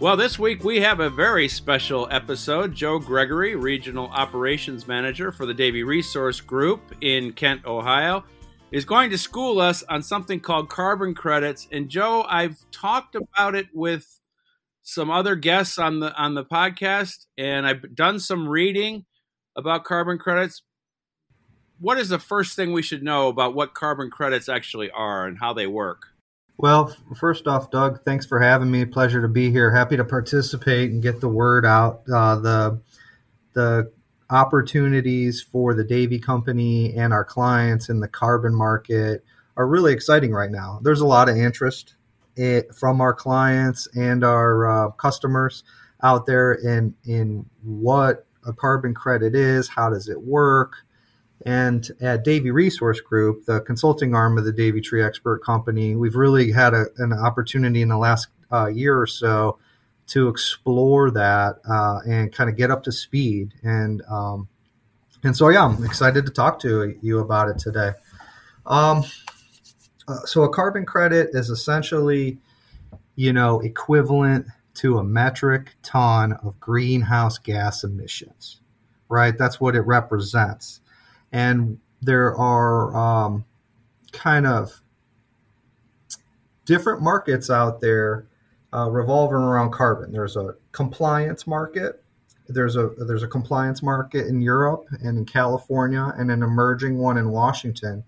Well, this week we have a very special episode. Joe Gregory, Regional Operations Manager for the Davey Resource Group in Kent, Ohio, is going to school us on something called carbon credits. And Joe, I've talked about it with some other guests on the on the podcast and I've done some reading about carbon credits. What is the first thing we should know about what carbon credits actually are and how they work? Well, first off, Doug, thanks for having me. Pleasure to be here. Happy to participate and get the word out. Uh, the the opportunities for the Davey Company and our clients in the carbon market are really exciting right now. There's a lot of interest it, from our clients and our uh, customers out there in in what a carbon credit is, how does it work, and at Davey Resource Group, the consulting arm of the Davey Tree Expert Company, we've really had a, an opportunity in the last uh, year or so to explore that uh, and kind of get up to speed. And um, and so, yeah, I'm excited to talk to you about it today. Um, uh, so, a carbon credit is essentially, you know, equivalent to a metric ton of greenhouse gas emissions, right? That's what it represents and there are um, kind of different markets out there uh, revolving around carbon. There's a compliance market. There's a there's a compliance market in Europe and in California, and an emerging one in Washington,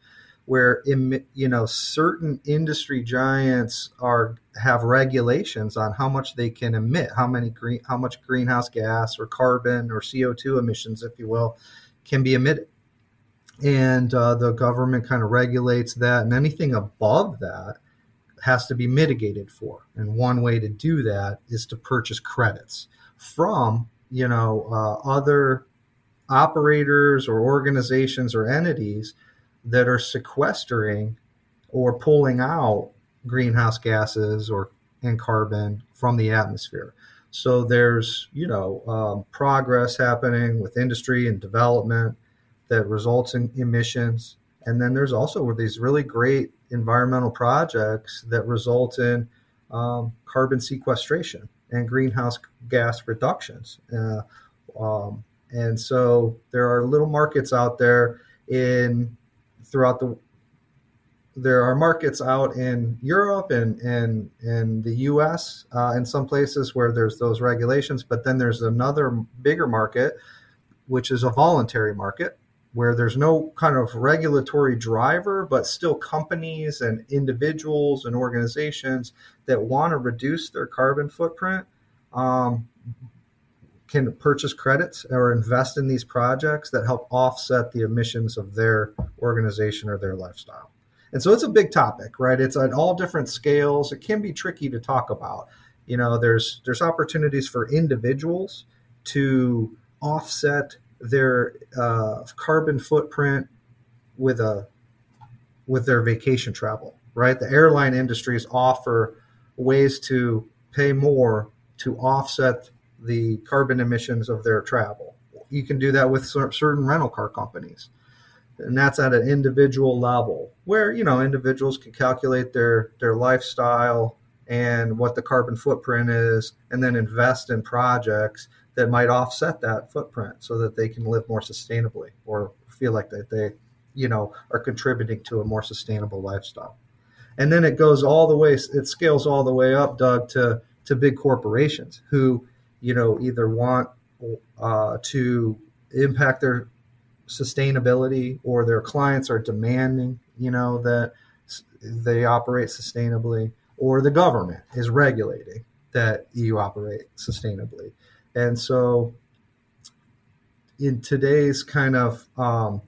where you know certain industry giants are have regulations on how much they can emit, how many green, how much greenhouse gas or carbon or CO two emissions, if you will, can be emitted and uh, the government kind of regulates that, and anything above that has to be mitigated for. And one way to do that is to purchase credits from you know uh, other operators or organizations or entities that are sequestering or pulling out greenhouse gases or and carbon from the atmosphere. So there's you know um, progress happening with industry and development that results in emissions. And then there's also these really great environmental projects that result in um, carbon sequestration and greenhouse gas reductions. Uh, um, and so there are little markets out there in throughout the there are markets out in Europe and and in the U.S. Uh, in some places where there's those regulations, but then there's another bigger market, which is a voluntary market, where there's no kind of regulatory driver, but still companies and individuals and organizations that want to reduce their carbon footprint um, can purchase credits or invest in these projects that help offset the emissions of their organization or their lifestyle. And so it's a big topic, right? It's at all different scales. It can be tricky to talk about. You know, there's there's opportunities for individuals to offset their uh, carbon footprint with a with their vacation travel right? The airline industries offer ways to pay more to offset the carbon emissions of their travel. You can do that with certain rental car companies. And that's at an individual level where you know individuals can calculate their their lifestyle and what the carbon footprint is and then invest in projects that might offset that footprint so that they can live more sustainably or feel like that they you know are contributing to a more sustainable lifestyle. And then it goes all the way it scales all the way up doug to to big corporations who you know either want uh, to impact their sustainability or their clients are demanding you know that they operate sustainably or the government is regulating that you operate sustainably and so, in today's kind of um,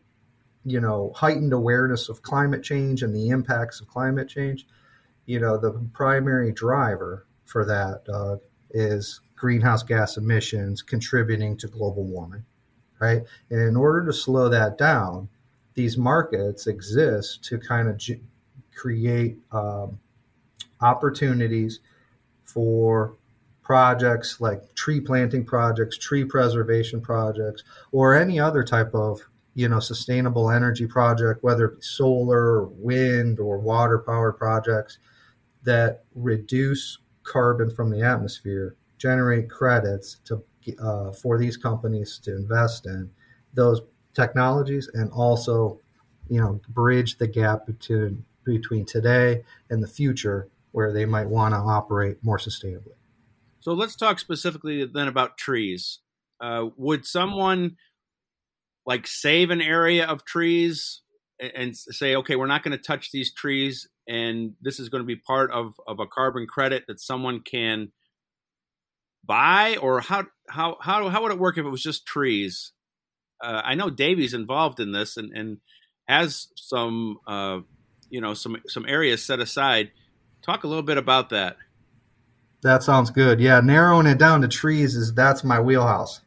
you know heightened awareness of climate change and the impacts of climate change, you know the primary driver for that uh, is greenhouse gas emissions contributing to global warming, right? And in order to slow that down, these markets exist to kind of g- create um, opportunities for projects like tree planting projects, tree preservation projects, or any other type of you know sustainable energy project, whether it be solar, wind, or water powered projects that reduce carbon from the atmosphere, generate credits to uh, for these companies to invest in those technologies, and also you know bridge the gap between between today and the future where they might want to operate more sustainably. So let's talk specifically then about trees. Uh, would someone like save an area of trees and say, okay, we're not going to touch these trees, and this is going to be part of, of a carbon credit that someone can buy, or how how how how would it work if it was just trees? Uh, I know Davey's involved in this and, and has some uh, you know some some areas set aside. Talk a little bit about that. That sounds good. Yeah, narrowing it down to trees is that's my wheelhouse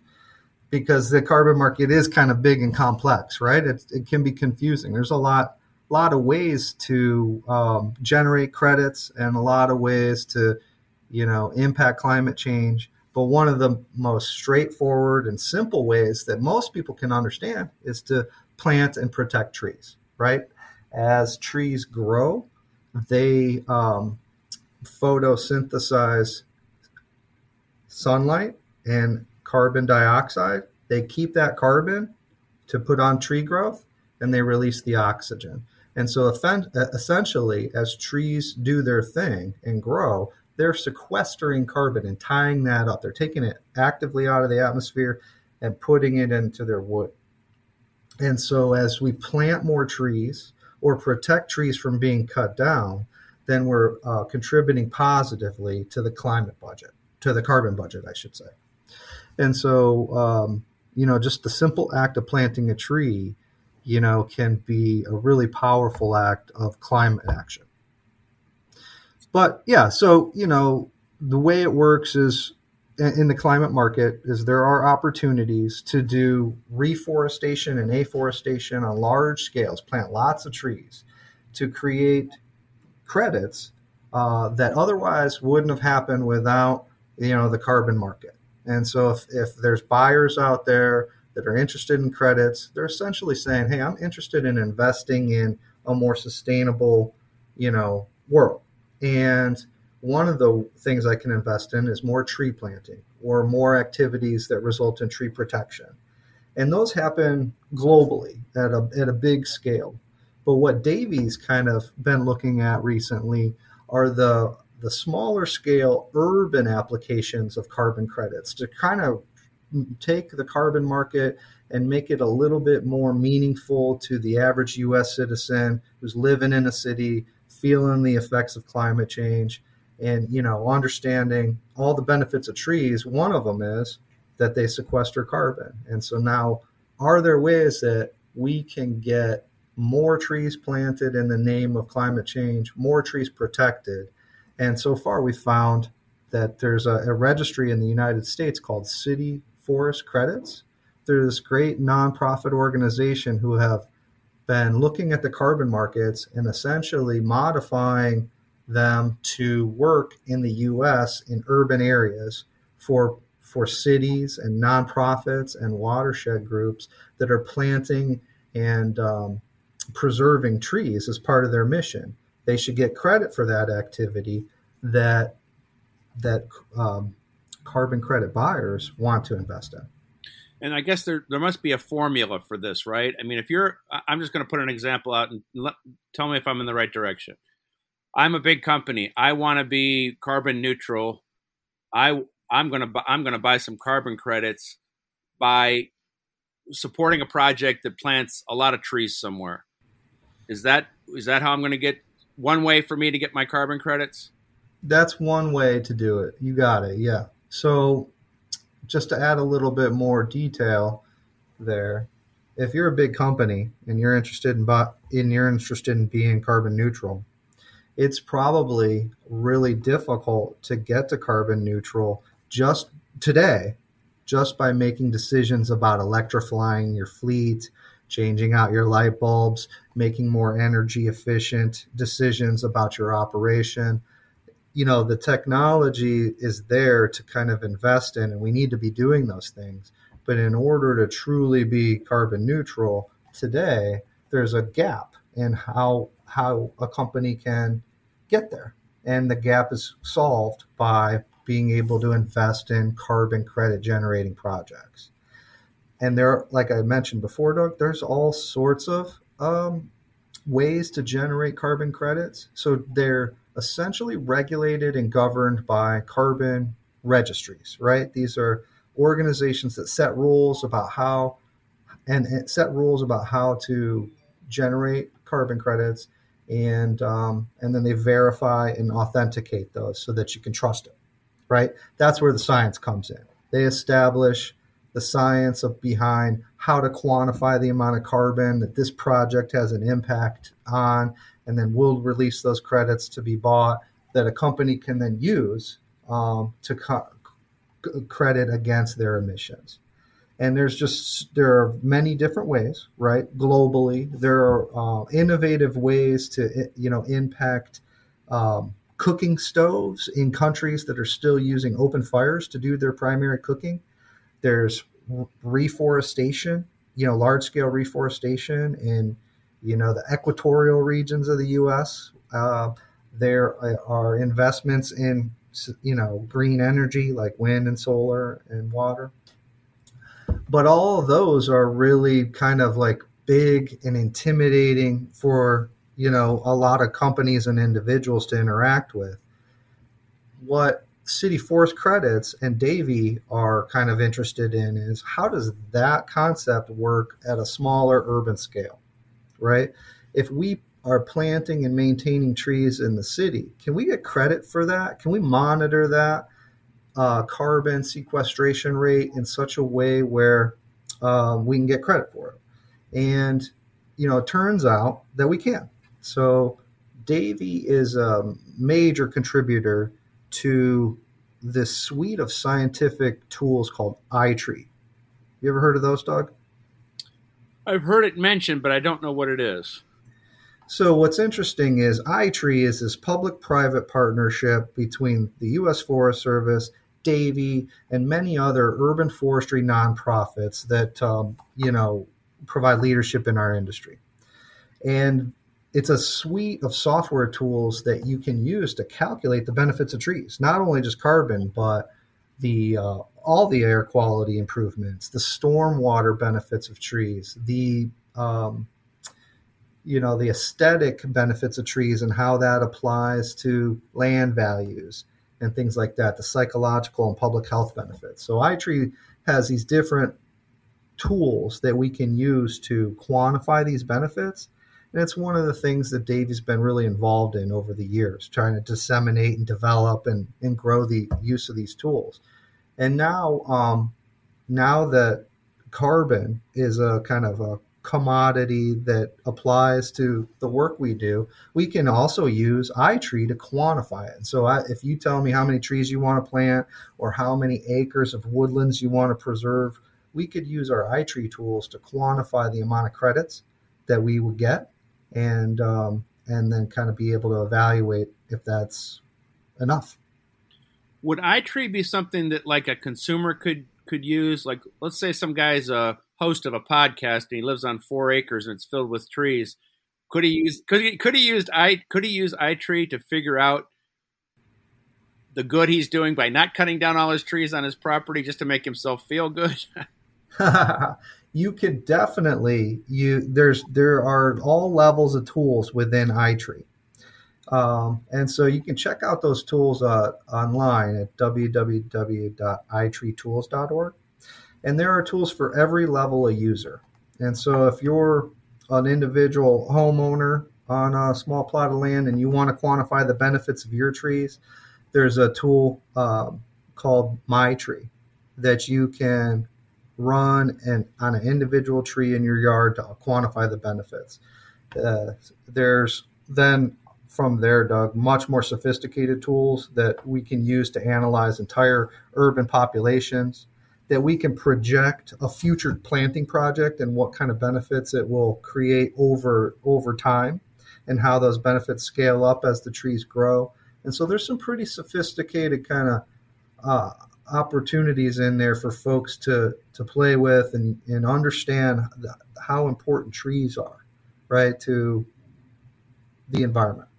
because the carbon market is kind of big and complex, right? It, it can be confusing. There's a lot lot of ways to um, generate credits and a lot of ways to you know impact climate change. But one of the most straightforward and simple ways that most people can understand is to plant and protect trees, right? As trees grow, they um, photosynthesize sunlight and carbon dioxide. They keep that carbon to put on tree growth and they release the oxygen. And so, essentially, as trees do their thing and grow, they're sequestering carbon and tying that up. They're taking it actively out of the atmosphere and putting it into their wood. And so, as we plant more trees or protect trees from being cut down, then we're uh, contributing positively to the climate budget, to the carbon budget, I should say. And so, um, you know, just the simple act of planting a tree, you know, can be a really powerful act of climate action. But yeah, so, you know, the way it works is in the climate market is there are opportunities to do reforestation and afforestation on large scales, plant lots of trees to create credits uh, that otherwise wouldn't have happened without you know the carbon market. And so if, if there's buyers out there that are interested in credits, they're essentially saying, "Hey, I'm interested in investing in a more sustainable, you know, world." And one of the things I can invest in is more tree planting or more activities that result in tree protection. And those happen globally at a, at a big scale. But what Davey's kind of been looking at recently are the the smaller scale urban applications of carbon credits to kind of take the carbon market and make it a little bit more meaningful to the average US citizen who's living in a city, feeling the effects of climate change and you know understanding all the benefits of trees. One of them is that they sequester carbon. And so now are there ways that we can get more trees planted in the name of climate change, more trees protected. And so far, we found that there's a, a registry in the United States called City Forest Credits. There's this great nonprofit organization who have been looking at the carbon markets and essentially modifying them to work in the US in urban areas for for cities and nonprofits and watershed groups that are planting and um, preserving trees as part of their mission. They should get credit for that activity that that um, carbon credit buyers want to invest in. And I guess there there must be a formula for this, right? I mean, if you're, I'm just going to put an example out and let, tell me if I'm in the right direction. I'm a big company. I want to be carbon neutral. I I'm going to I'm to buy some carbon credits by supporting a project that plants a lot of trees somewhere. Is that is that how I'm going to get one way for me to get my carbon credits? That's one way to do it. You got it. Yeah. So just to add a little bit more detail there, if you're a big company and you're interested in in you're interested in being carbon neutral, it's probably really difficult to get to carbon neutral just today just by making decisions about electrifying your fleet, changing out your light bulbs, making more energy efficient decisions about your operation. You know, the technology is there to kind of invest in, and we need to be doing those things. But in order to truly be carbon neutral today, there's a gap in how how a company can get there. And the gap is solved by being able to invest in carbon credit generating projects. And there, like I mentioned before, Doug, there's all sorts of um, ways to generate carbon credits. So they're essentially regulated and governed by carbon registries, right? These are organizations that set rules about how and set rules about how to generate carbon credits and um, and then they verify and authenticate those so that you can trust it right that's where the science comes in they establish the science of behind how to quantify the amount of carbon that this project has an impact on and then we'll release those credits to be bought that a company can then use um, to co- credit against their emissions. And there's just there are many different ways right? Globally there are uh, innovative ways to you know impact um, cooking stoves in countries that are still using open fires to do their primary cooking there's reforestation you know large scale reforestation in you know the equatorial regions of the us uh, there are investments in you know green energy like wind and solar and water. But all of those are really kind of like big and intimidating for you know a lot of companies and individuals to interact with. What city forest credits and davey are kind of interested in is how does that concept work at a smaller urban scale right if we are planting and maintaining trees in the city can we get credit for that can we monitor that uh, carbon sequestration rate in such a way where uh, we can get credit for it. And, you know, it turns out that we can. So Davey is a major contributor to this suite of scientific tools called iTree. You ever heard of those, Doug? I've heard it mentioned, but I don't know what it is. So what's interesting is iTree is this public-private partnership between the U.S. Forest Service Davey, and many other urban forestry nonprofits that um, you know provide leadership in our industry. And it's a suite of software tools that you can use to calculate the benefits of trees, not only just carbon, but the uh, all the air quality improvements, the storm water benefits of trees, the um, you know the aesthetic benefits of trees and how that applies to land values and things like that, the psychological and public health benefits. So iTree has these different tools that we can use to quantify these benefits. And it's one of the things that Davey's been really involved in over the years, trying to disseminate and develop and, and grow the use of these tools. And now, um, now that carbon is a kind of a commodity that applies to the work we do, we can also use iTree to quantify it. And so, I, if you tell me how many trees you want to plant or how many acres of woodlands you want to preserve, we could use our iTree tools to quantify the amount of credits that we would get, and um, and then kind of be able to evaluate if that's enough. Would iTree be something that like a consumer could could use? Like, let's say some guy's a host of a podcast and he lives on four acres and it's filled with trees. Could he use could he could he used i could he use iTree to figure out the good he's doing by not cutting down all his trees on his property just to make himself feel good? you could definitely you there's there are all levels of tools within iTree. Um, and so you can check out those tools uh, online at www.itreetools.org. And there are tools for every level of user. And so if you're an individual homeowner on a small plot of land and you want to quantify the benefits of your trees, there's a tool um, called MyTree that you can run and on an individual tree in your yard to quantify the benefits. Uh, there's then from there, Doug, much more sophisticated tools that we can use to analyze entire urban populations that we can project a future planting project and what kind of benefits it will create over over time and how those benefits scale up as the trees grow. And so there's some pretty sophisticated kind of uh, opportunities in there for folks to to play with and, and understand the, how important trees are, right, to the environment.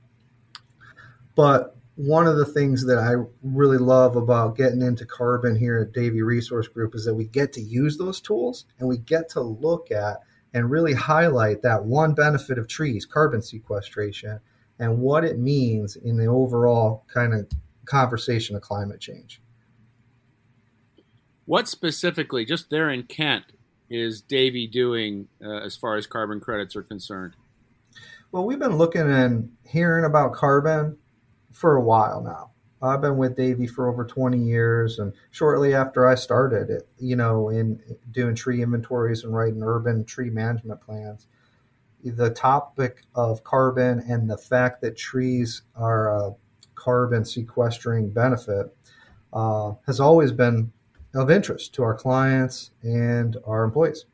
But one of the things that I really love about getting into carbon here at Davey Resource Group is that we get to use those tools and we get to look at and really highlight that one benefit of trees, carbon sequestration, and what it means in the overall kind of conversation of climate change. What specifically, just there in Kent, is Davey doing uh, as far as carbon credits are concerned? Well, we've been looking and hearing about carbon for a while now. I've been with Davey for over 20 years, and shortly after I started it, you know, in doing tree inventories and writing urban tree management plans, the topic of carbon and the fact that trees are a carbon sequestering benefit uh, has always been of interest to our clients and our employees.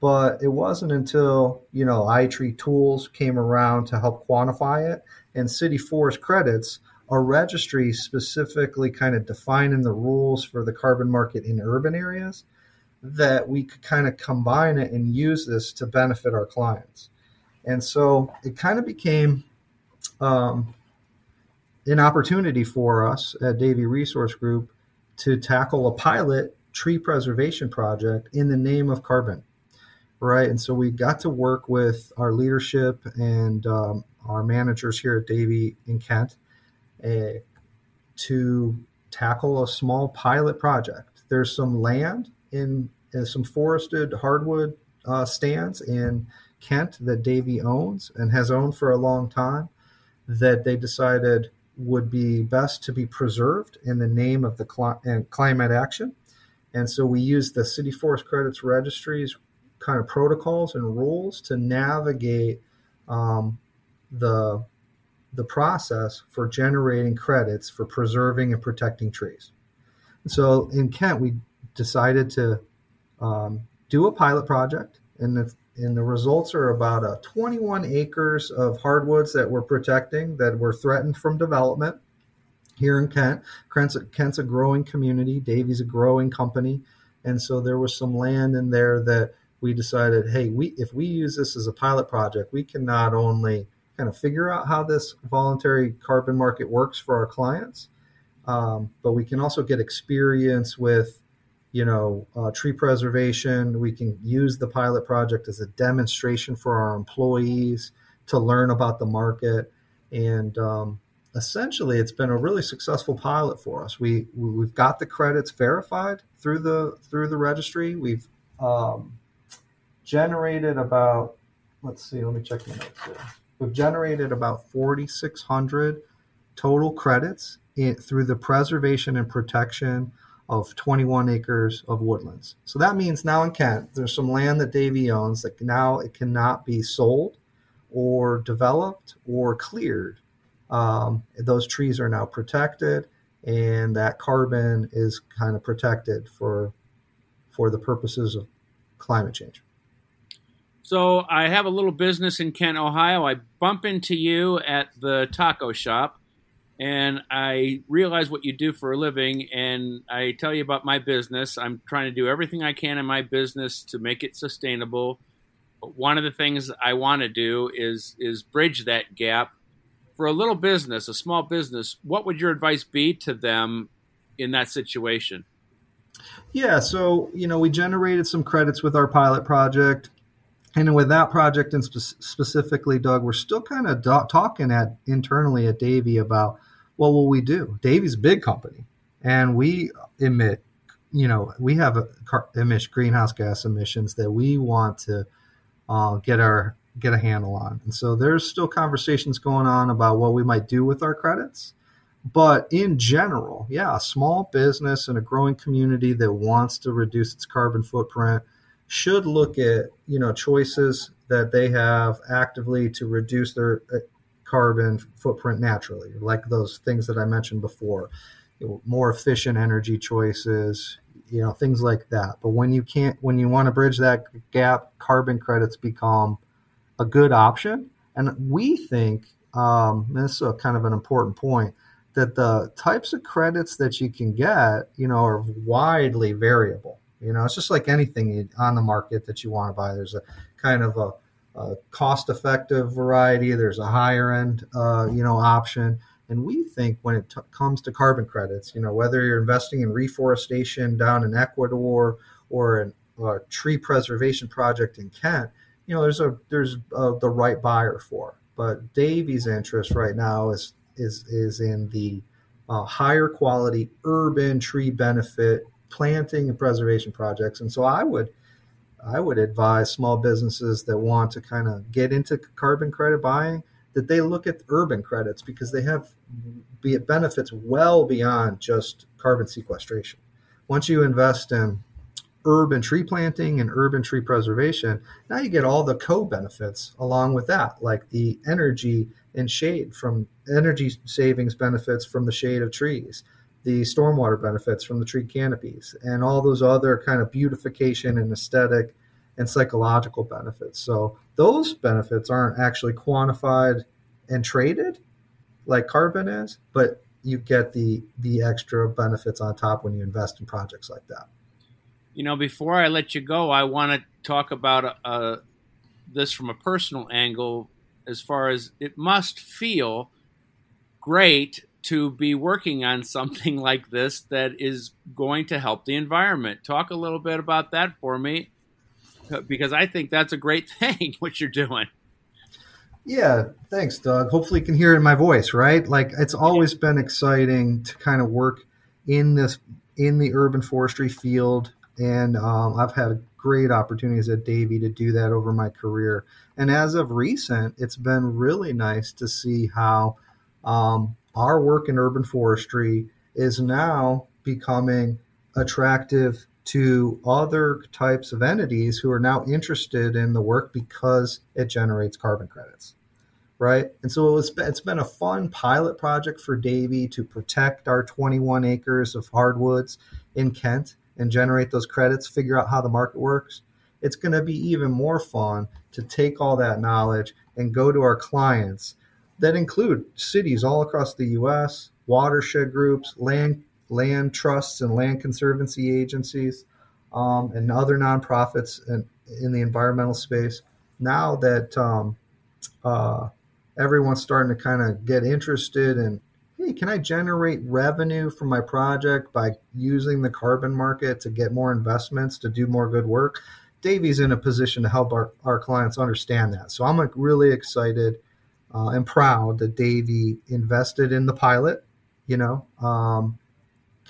But it wasn't until, you know, iTree tools came around to help quantify it and city forest credits, a registry specifically kind of defining the rules for the carbon market in urban areas that we could kind of combine it and use this to benefit our clients. And so it kind of became um, an opportunity for us at Davey Resource Group to tackle a pilot tree preservation project in the name of carbon. Right. And so we got to work with our leadership and um, our managers here at Davey in Kent uh, to tackle a small pilot project. There's some land in uh, some forested hardwood uh, stands in Kent that Davey owns and has owned for a long time that they decided would be best to be preserved in the name of the cl- climate action. And so we use the City Forest Credits Registry's kind of protocols and rules to navigate um, the the process for generating credits for preserving and protecting trees. So in Kent, we decided to um, do a pilot project, and and the results are about a 21 acres of hardwoods that we're protecting that were threatened from development here in Kent. Kent's a, Kent's a growing community. Davey's a growing company, and so there was some land in there that we decided, hey, we if we use this as a pilot project, we can not only kind of figure out how this voluntary carbon market works for our clients, um, but we can also get experience with you know, uh, tree preservation. We can use the pilot project as a demonstration for our employees to learn about the market. And um, essentially, it's been a really successful pilot for us. We we've got the credits verified through the through the registry. We've um, generated about let's see, let me check my notes here. We've generated about 4,600 total credits in, through the preservation and protection of 21 acres of woodlands. So that means now in Kent, there's some land that Davey owns that now it cannot be sold or developed or cleared. Um, those trees are now protected, and that carbon is kind of protected for for the purposes of climate change. So I have a little business in Kent, Ohio. I bump into you at the taco shop and I realize what you do for a living, and I tell you about my business. I'm trying to do everything I can in my business to make it sustainable. But one of the things I want to do is is bridge that gap for a little business, a small business. What would your advice be to them in that situation? Yeah, so you know, we generated some credits with our pilot project. And with that project and spe- specifically, Doug, we're still kind of do- talking at internally at Davey about what will we do? Davey's a big company, and we emit, you know, we have a car, emit greenhouse gas emissions that we want to uh, get our get a handle on. And so there's still conversations going on about what we might do with our credits. But in general, yeah, a small business and a growing community that wants to reduce its carbon footprint should look at you know choices that they have actively to reduce their carbon footprint naturally, like those things that I mentioned before. More efficient energy choices, you know things like that. But when you can't, when you want to bridge that gap, carbon credits become a good option. And we think um, this is a kind of an important point that the types of credits that you can get, you know, are widely variable. You know, it's just like anything on the market that you want to buy. There's a kind of a, a cost-effective variety. There's a higher end, uh, you know, option. And we think when it t- comes to carbon credits, you know, whether you're investing in reforestation down in Ecuador or an, a tree preservation project in Kent, you know, there's a there's a, the right buyer for. But Davey's interest right now is is is in the uh, higher quality urban tree benefit planting and preservation projects. And so I would I would advise small businesses that want to kind of get into carbon credit buying that they look at urban credits because they have be it benefits well beyond just carbon sequestration. Once you invest in urban tree planting and urban tree preservation, now you get all the co-benefits along with that, like the energy and shade from energy savings benefits from the shade of trees, the stormwater benefits from the tree canopies, and all those other kind of beautification and aesthetic and psychological benefits. So those benefits aren't actually quantified and traded like carbon is, but you get the the extra benefits on top when you invest in projects like that. You know, before I let you go, I want to talk about uh, this from a personal angle as far as it must feel great to be working on something like this that is going to help the environment. Talk a little bit about that for me because I think that's a great thing what you're doing. Yeah, thanks, Doug. Hopefully, you can hear it in my voice, right? Like it's always been exciting to kind of work in this in the urban forestry field and um, I've had great opportunities at Davey to do that over my career. And as of recent, it's been really nice to see how um, our work in urban forestry is now becoming attractive to other types of entities who are now interested in the work because it generates carbon credits right? And so it was it's been a fun pilot project for davey to protect our 21 acres of hardwoods in kent and generate those credits, figure out how the market works, it's going to be even more fun to take all that knowledge and go to our clients that include cities all across the US, watershed groups, land land trusts and land conservancy agencies, um, and other nonprofits in, in the environmental space. Now that um, uh, everyone's starting to kind of get interested in hey, can I generate revenue from my project by using the carbon market to get more investments to do more good work? Davey's in a position to help our, our clients understand that. So I'm like really excited uh, and proud that Davey invested in the pilot, you know, um,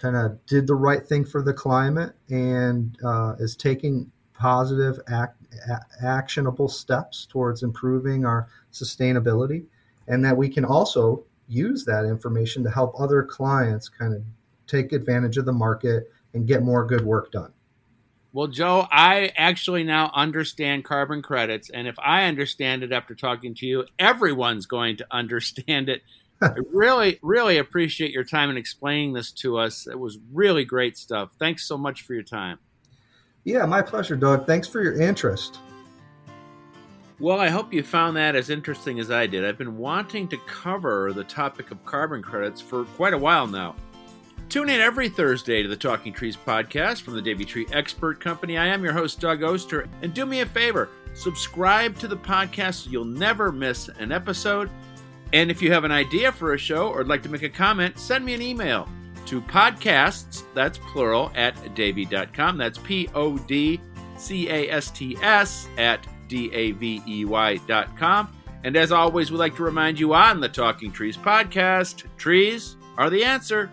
kind of did the right thing for the climate and uh, is taking positive, act, a- actionable steps towards improving our sustainability. And that we can also use that information to help other clients kind of take advantage of the market and get more good work done. Well, Joe, I actually now understand carbon credits. And if I understand it after talking to you, everyone's going to understand it. I really, really appreciate your time in explaining this to us. It was really great stuff. Thanks so much for your time. Yeah, my pleasure, Doug. Thanks for your interest. Well, I hope you found that as interesting as I did. I've been wanting to cover the topic of carbon credits for quite a while now. Tune in every Thursday to the Talking Trees podcast from the Davey Tree Expert Company. I am your host, Doug Oster. And do me a favor subscribe to the podcast so you'll never miss an episode. And if you have an idea for a show or would like to make a comment, send me an email to podcasts, that's plural, at davey.com. That's P O D C A S T S at D-A-V-E-Y.com. And as always, we'd like to remind you on the Talking Trees podcast, trees are the answer.